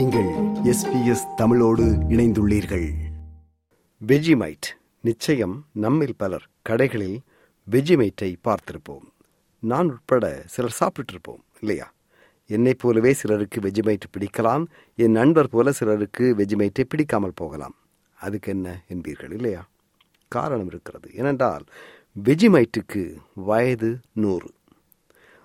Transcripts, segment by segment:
நீங்கள் எஸ்பிஎஸ் தமிழோடு இணைந்துள்ளீர்கள். வெஜிமைட் நிச்சயம் நம்மில் பலர் கடைகளில் வெஜிமைட்டை பார்த்திருப்போம். நான் உட்பட சிலர் சாப்பிட்டிருப்போம் இல்லையா? என்னைப் போலவே சிலருக்கு வெஜிமைட் பிடிக்கலாம் என் நண்பர் போல சிலருக்கு வெஜிமைட்டை பிடிக்காமல் போகலாம். அதுக்கு என்ன என்பீர்கள் இல்லையா? காரணம் இருக்கிறது. ஏனென்றால் வெஜிமைட்டுக்கு வயது நூறு.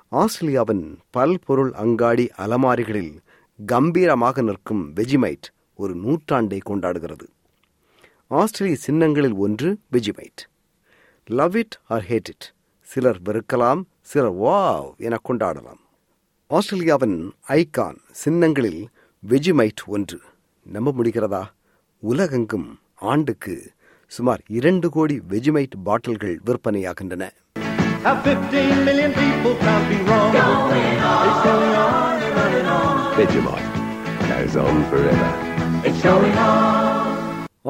ஆஸ்திரேலியாவின் பல்பொருள் அங்காடி அலமாரிகளில் கம்பீரமாக நிற்கும் வெஜிமைட் ஒரு நூற்றாண்டை கொண்டாடுகிறது. ஆஸ்திரேலிய சின்னங்களில் ஒன்று Vegemite. Love it or hate it சிலர் வெறுக்கலாம் சிலர் வாவ் என கொண்டாடலாம். ஆஸ்திரேலியாவின் ஐகான் சின்னங்களில் வெஜிமைட் ஒன்று. நம்ப முடிகிறதா? உலகெங்கும் ஆண்டுக்கு சுமார் இரண்டு கோடி வெஜிமைட் பாட்டில்கள் விற்பனையாகின்றன. How 15 million people can't be wrong. It's going on and on and on. Vegemite goes on forever. It's going on.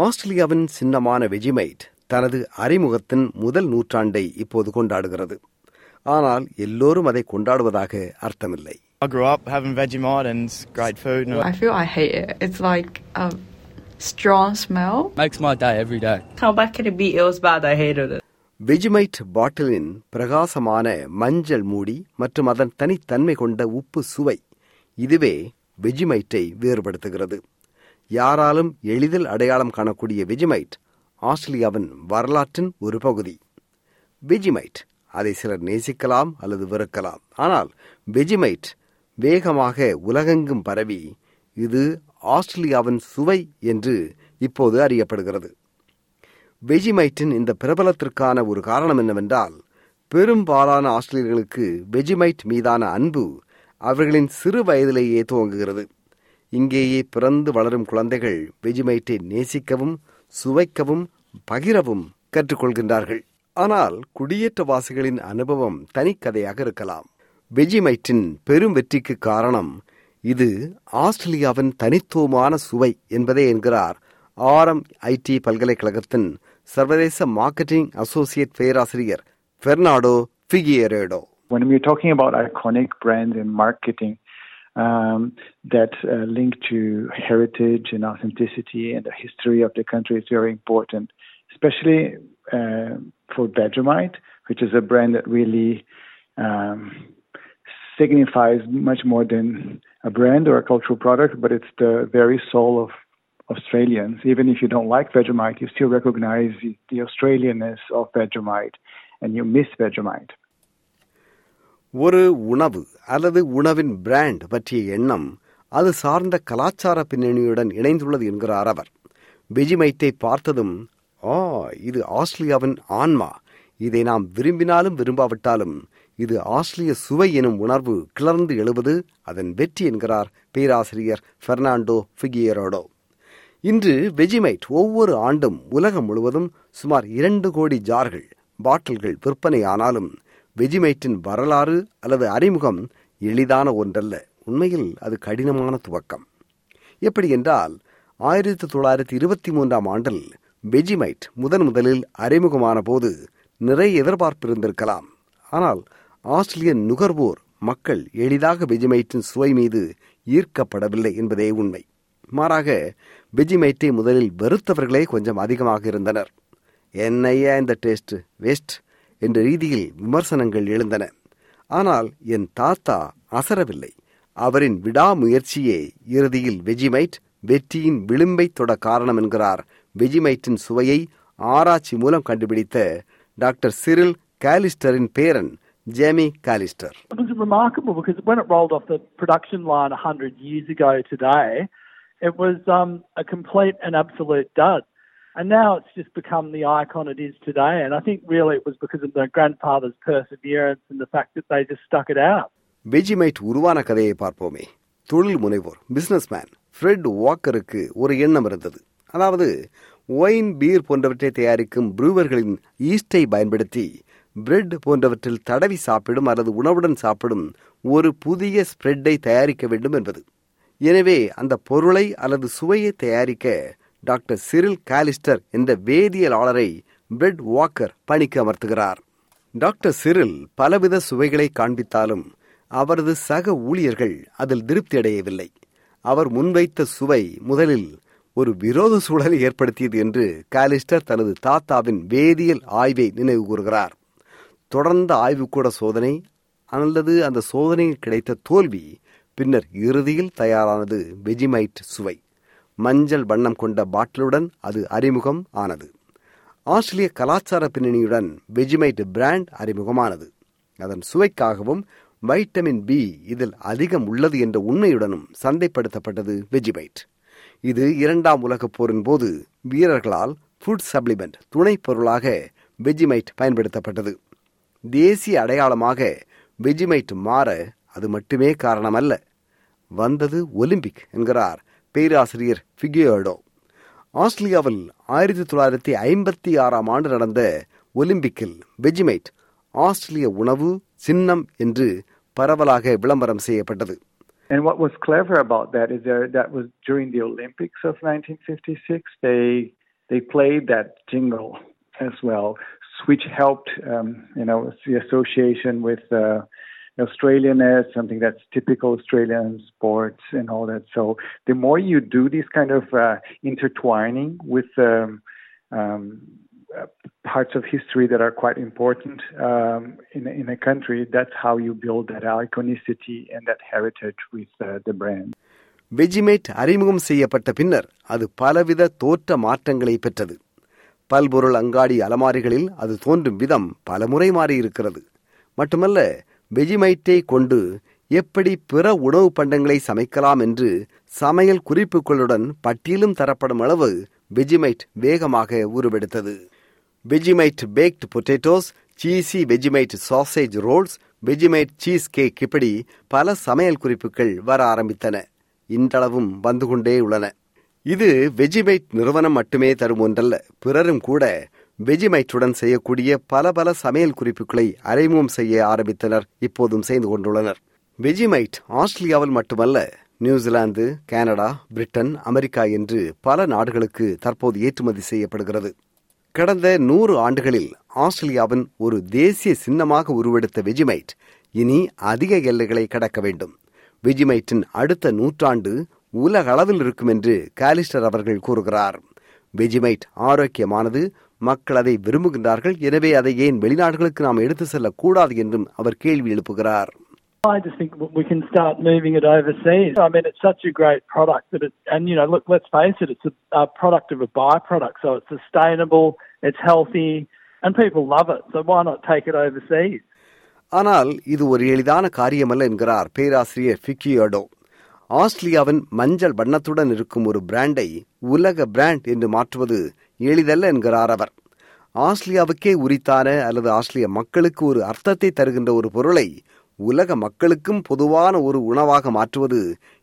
ஆஸ்திரேலியாவின் சின்னமான வெஜிமைட் தனது அறிமுகத்தின் முதல் நூற்றாண்டை இப்போது கொண்டாடுகிறது ஆனால் எல்லோரும் அதை கொண்டாடுவதாக அர்த்தமில்லை I grew up having Vegemite and it's great food and I feel I hate it. It's like a strong smell. Makes my day every day. How bad can it be? It was bad. I hated it. Vegemite பாட்டிலின் பிரகாசமான மஞ்சள் மூடி மற்றும் அதன் தனித்தன்மை கொண்ட உப்பு சுவை இதுவே வெஜிமைட்டை வேறுபடுத்துகிறது. யாராலும் எளிதில் அடையாளம் காணக்கூடிய வெஜிமைட் ஆஸ்திரேலியாவின் வரலாற்றின் ஒரு பகுதி. வெஜிமைட் அதை சிலர் நேசிக்கலாம் அல்லது வெறுக்கலாம். ஆனால் வெஜிமைட் வேகமாக உலகெங்கும் பரவி இது ஆஸ்திரேலியாவின் சுவை என்று இப்போது அறியப்படுகிறது. வெஜிமைட்டின் இந்த பிரபலத்திற்கான ஒரு காரணம் என்னவென்றால் பெரும்பாலான ஆஸ்திரேலியர்களுக்கு வெஜிமைட் மீதான அன்பு அவர்களின் சிறு வயதிலேயே துவங்குகிறது. இங்கேயே பிறந்து வளரும் குழந்தைகள் வெஜிமைட்டை நேசிக்கவும் சுவைக்கவும் பகிரவும் கற்றுக்கொள்கின்றார்கள். ஆனால் குடியேற்றவாசிகளின் அனுபவம் தனிக்கதையாக இருக்கலாம். வெஜிமைட்டின் பெரும் வெற்றிக்கு காரணம் இது ஆஸ்திரேலியாவின் தனித்துவமான சுவை என்பதே என்கிறார் ஆரம் ஐடி பல்கலைக்கழகத்தின் சர்வதேச மார்க்கெட்டிங் அசோசியேட் பேராசிரியர் Bernardo Figueiredo When we're talking about iconic brands in marketing um, that uh, link to heritage and authenticity and the history of the country is very important, especially uh, for Vegemite, which is a brand that really um, signifies much more than a brand or a cultural product, but it's the very soul of Australians. Even if you don't like Vegemite, you still recognize the, the Australianness of Vegemite and you miss Vegemite. ஒரு உணவு அல்லது உணவின் brand பற்றிய எண்ணம் அது சார்ந்த கலாச்சார பின்னணியுடன் இணைந்துள்ளது என்கிறார் அவர் வெஜிமைட்டை பார்த்ததும் ஆ இது ஆஸ்திரேலியாவின் ஆன்மா இதை நாம் விரும்பினாலும் விரும்பாவிட்டாலும் இது ஆஸ்திரேலிய சுவை எனும் உணர்வு கிளர்ந்து எழுவது அதன் வெற்றி என்கிறார் பேராசிரியர் பெர்னாண்டோ ஃபிகியரோடோ இன்று வெஜிமைட் ஒவ்வொரு ஆண்டும் உலகம் முழுவதும் சுமார் இரண்டு கோடி ஜார்கள் பாட்டில்கள் விற்பனையானாலும் வெஜிமைட்டின் வரலாறு அல்லது அறிமுகம் எளிதான ஒன்றல்ல. உண்மையில் அது கடினமான துவக்கம். எப்படி என்றால் ஆயிரத்தி தொள்ளாயிரத்தி இருபத்தி மூன்றாம் ஆண்டில் வெஜிமைட் முதன் முதலில் அறிமுகமான போது நிறைய எதிர்பார்ப்பு இருந்திருக்கலாம் ஆனால் ஆஸ்திரேலிய நுகர்வோர் மக்கள் எளிதாக வெஜிமைட்டின் சுவை மீது ஈர்க்கப்படவில்லை என்பதே உண்மை. மாறாக வெஜிமைட்டை முதலில் வெறுத்தவர்களே கொஞ்சம் அதிகமாக இருந்தனர். என்னையா இந்த டேஸ்ட் வேஸ்ட் என்ற ரீதியில் விமர்சனங்கள் எழுந்தன. ஆனால் என் தாத்தா அசரவில்லை. அவரின் விடாமுயற்சியே இறுதியில் வெஜிமைட் வெற்றியின் விளிம்பை தொட காரணம் என்கிறார். வெஜிமைட்டின் சுவையை ஆராய்ச்சி மூலம் கண்டுபிடித்த டாக்டர் சிரில் காலிஸ்டரின் பேரன் Jamie Callister. It was remarkable because when it rolled off the production line 100 years ago today, it was um, a complete and absolute dud. And now it's just become the icon it is today. And I think really it was because of their grandfather's perseverance and the fact that they just stuck it out. Vegemite உருவான கதையை பார்ப்போமே தொழில் முனைவோர் businessman Fred வாக்கருக்கு ஒரு எண்ணம் இருந்தது அதாவது wine beer போன்றவற்றை தயாரிக்கும் ப்ரூவர்களின் ஈஸ்டை பயன்படுத்தி பிரெட் போன்றவற்றில் தடவி சாப்பிடும் அல்லது உணவுடன் சாப்பிடும் ஒரு புதிய ஸ்ப்ரெட்டை தயாரிக்க வேண்டும் என்பது எனவே அந்த பொருளை அல்லது சுவையை தயாரிக்க டாக்டர் சிரில் காலிஸ்டர் என்ற வேதியியலாளரை பிரெட் வாக்கர் பணிக்கு அமர்த்துகிறார். டாக்டர் சிரில் பலவித சுவைகளை காண்பித்தாலும் அவரது சக ஊழியர்கள் அதில் திருப்தி அடையவில்லை. அவர் முன்வைத்த சுவை முதலில் ஒரு விரோத சூழலை ஏற்படுத்தியது என்று காலிஸ்டர் தனது தாத்தாவின் வேதியியல் ஆய்வை நினைவு கூறுகிறார். தொடர்ந்த ஆய்வுக்கூட சோதனை அல்லது அந்த சோதனையில் கிடைத்த தோல்வி பின்னர் இறுதியில் தயாரானது வெஜிமைட் சுவை. மஞ்சள் வண்ணம் கொண்ட பாட்டிலுடன் அது அறிமுகம் ஆனது. ஆஸ்திரேலிய கலாச்சார பின்னணியுடன் வெஜிமைட் பிராண்ட் அறிமுகமானது. அதன் சுவைக்காகவும் வைட்டமின் பி இதில் அதிகம் உள்ளது என்ற உண்மையுடனும் சந்தைப்படுத்தப்பட்டது வெஜிமைட். இது இரண்டாம் உலகப் போரின் போது வீரர்களால் ஃபுட் சப்ளிமெண்ட் துணைப் பொருளாக வெஜிமைட் பயன்படுத்தப்பட்டது. தேசிய அடையாளமாக வெஜிமைட் மாற அது மட்டுமே காரணமல்ல வந்தது ஒலிம்பிக் என்கிறார் பேராசிரியர் ஃபிகியோடோ ஆஸ்திரேலியாவில் ஆயிரத்தி தொள்ளாயிரத்தி ஐம்பத்தி ஆறாம் ஆண்டு நடந்த ஒலிம்பிக்கில் வெஜிமைட் ஆஸ்திரேலிய உணவு சின்னம் என்று பரவலாக விளம்பரம் செய்யப்பட்டது And what was clever about that is there, that was during the Olympics of 1956. They they played that jingle as well, which helped um, you know the association with uh, Australianness, something that's typical Australian sports and all that. So the more you do this kind of uh, intertwining with um, um, uh, parts of history that are quite important um, in, in a country, that's how you build that iconicity and that heritage with uh, the brand. வெஜிமேட் அறிமுகம் செய்யப்பட்ட பின்னர் அது பலவித தோற்ற மாற்றங்களை பெற்றது பல்பொருள் அங்காடி அலமாரிகளில் அது தோன்றும் விதம் பலமுறை மாறியிருக்கிறது மட்டுமல்ல வெஜிமைட்டை கொண்டு எப்படி பிற உணவு பண்டங்களை சமைக்கலாம் என்று சமையல் குறிப்புகளுடன் பட்டியலும் தரப்படும் அளவு வெஜிமைட் வேகமாக உருவெடுத்தது. Vegemite baked potatoes cheesy Vegemite sausage rolls Vegemite cheesecake இப்படி பல சமையல் குறிப்புகள் வர ஆரம்பித்தன. இன்றளவும் வந்து கொண்டே உள்ளன. இது வெஜிமைட் நிறுவனம் மட்டுமே தரும் ஒன்றல்ல பிறரும் கூட வெஜிமைட்டுடன் செய்யக்கூடிய பல பல சமையல் குறிப்புகளை அறிமுகம் செய்ய ஆரம்பித்தனர். இப்போதும் செய்து கொண்டுள்ளனர். வெஜிமைட் ஆஸ்திரேலியாவில் மட்டுமல்ல நியூசிலாந்து கனடா பிரிட்டன் அமெரிக்கா என்று பல நாடுகளுக்கு தற்போது ஏற்றுமதி செய்யப்படுகிறது. கடந்த நூறு ஆண்டுகளில் ஆஸ்திரேலியாவின் ஒரு தேசிய சின்னமாக உருவெடுத்த வெஜிமைட் இனி அதிக எல்லைகளை கடக்க வேண்டும். வெஜிமைட்டின் அடுத்த நூற்றாண்டு உலக அளவில் இருக்கும் என்று காலிஸ்டர் அவர்கள் கூறுகிறார். வெஜிமைட் ஆரோக்கியமானது மக்கள் அதை விரும்புகின்றார்கள் எனவே அதை ஏன் வெளிநாடுகளுக்கு நாம் எடுத்து செல்லக்கூடாது என்றும் அவர் கேள்வி எழுப்புகிறார் I just think we can start moving it overseas. I mean, it's such a great product that it, and you know, look, let's face it, it's a, a product of a byproduct, so it's sustainable, it's healthy, and people love it. So why not take it overseas? ஆனால் இது ஒரு எளிதான காரியமல்ல என்கிறார் பேராசிரியர் ஃபிக்கியோடோ ஆஸ்திரேலியாவின் மஞ்சள் வண்ணத்துடன் இருக்கும் ஒரு பிராண்டை உலக பிராண்ட் என்று மாற்றுவது எளிதல்ல என்கிறார் அவர் ஆஸ்திரேலியாவுக்கே உரித்தான அல்லது ஆஸ்திரேலிய மக்களுக்கு ஒரு அர்த்தத்தை தருகின்ற ஒரு பொருளை உலக மக்களுக்கும் பொதுவான ஒரு உணவாக மாற்றுவது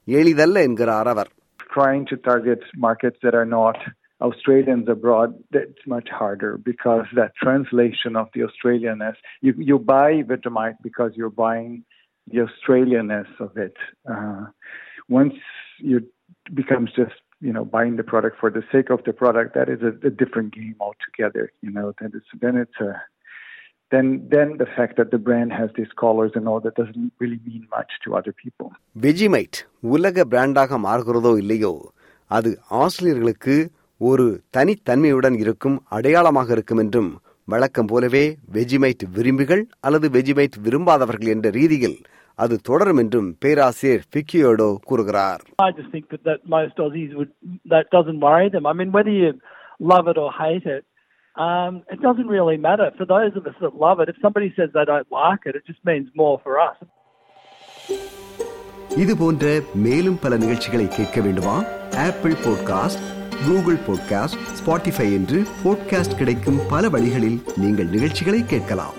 எளிதல்ல என்கிறார் அவர் Trying to target markets that are not Australians abroad, that's much harder because that translation of the Australianness, you, you buy Vegemite because you're buying the Australianness of it. Uh, once you becomes just you know buying the product for the sake of the product, that is a, a different game altogether. You know, then it's then it's a then then the fact that the brand has these colors and all that doesn't really mean much to other people. Vegemite உலக பிராண்டாக மாறுகிறதோ இல்லையோ அது ஆஸ்திரேலியர்களுக்கு ஒரு தனித்தன்மையுடன் இருக்கும் அடையாளமாக இருக்கும் என்றும் வழக்கம் போலவே வெஜிமைட் விரும்பிகள் அல்லது வெஜிமைட் விரும்பாதவர்கள் என்ற ரீதியில் அது தொடரும் என்றும் பேராசிரியர் பிக்கியோடோ கூறுகிறார் I just think that, that most Aussies would that doesn't worry them. I mean, whether you love it or hate it, um, it doesn't really matter. For those of us that love it, if somebody says they don't like it, it just means more for us. இது போன்ற மேலும் பல நிகழ்ச்சிகளை கேட்க வேண்டுமா Apple podcast Google podcast Spotify என்று podcast கிடைக்கும் பல வழிகளில் நீங்கள் நிகழ்ச்சிகளை கேட்கலாம்